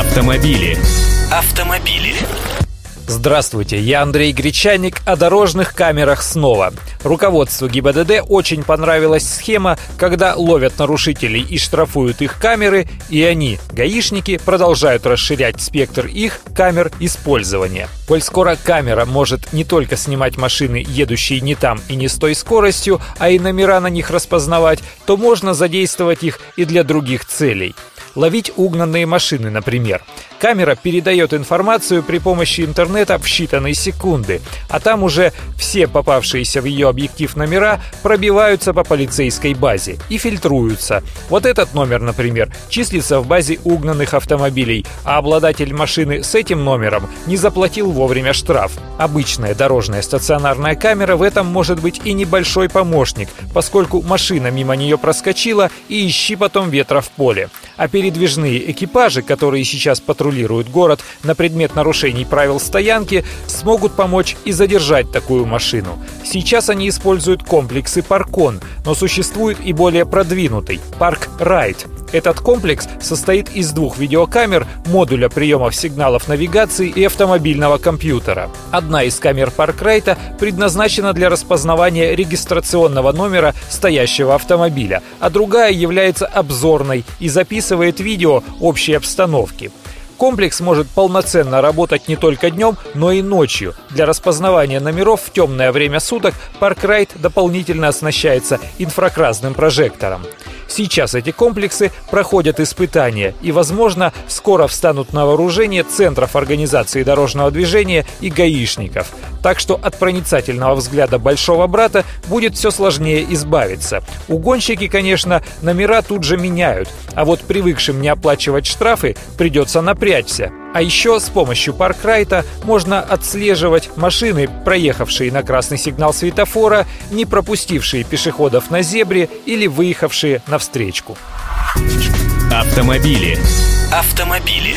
Автомобили. Автомобили. Здравствуйте, я Андрей Гречаник о дорожных камерах снова. Руководству ГИБДД очень понравилась схема, когда ловят нарушителей и штрафуют их камеры, и они, гаишники, продолжают расширять спектр их камер использования. Коль скоро камера может не только снимать машины, едущие не там и не с той скоростью, а и номера на них распознавать, то можно задействовать их и для других целей ловить угнанные машины, например. Камера передает информацию при помощи интернета в считанные секунды, а там уже все попавшиеся в ее объектив номера пробиваются по полицейской базе и фильтруются. Вот этот номер, например, числится в базе угнанных автомобилей, а обладатель машины с этим номером не заплатил вовремя штраф. Обычная дорожная стационарная камера в этом может быть и небольшой помощник, поскольку машина мимо нее проскочила и ищи потом ветра в поле. А передвижные экипажи, которые сейчас патрулируют город на предмет нарушений правил стоянки, смогут помочь и задержать такую машину. Сейчас они используют комплексы Паркон, но существует и более продвинутый – ParkRight – этот комплекс состоит из двух видеокамер, модуля приема сигналов навигации и автомобильного компьютера. Одна из камер ParkRight'а предназначена для распознавания регистрационного номера стоящего автомобиля, а другая является обзорной и записывает видео общей обстановки. Комплекс может полноценно работать не только днем, но и ночью. Для распознавания номеров в темное время суток ParkRight дополнительно оснащается инфракрасным прожектором. Сейчас эти комплексы проходят испытания и, возможно, скоро встанут на вооружение центров организации дорожного движения и гаишников. Так что от проницательного взгляда большого брата будет все сложнее избавиться. Угонщики, конечно, номера тут же меняют, а вот привыкшим не оплачивать штрафы придется напрячься. А еще с помощью паркрайта можно отслеживать машины, проехавшие на красный сигнал светофора, не пропустившие пешеходов на зебре или выехавшие на встречку. Автомобили. Автомобили.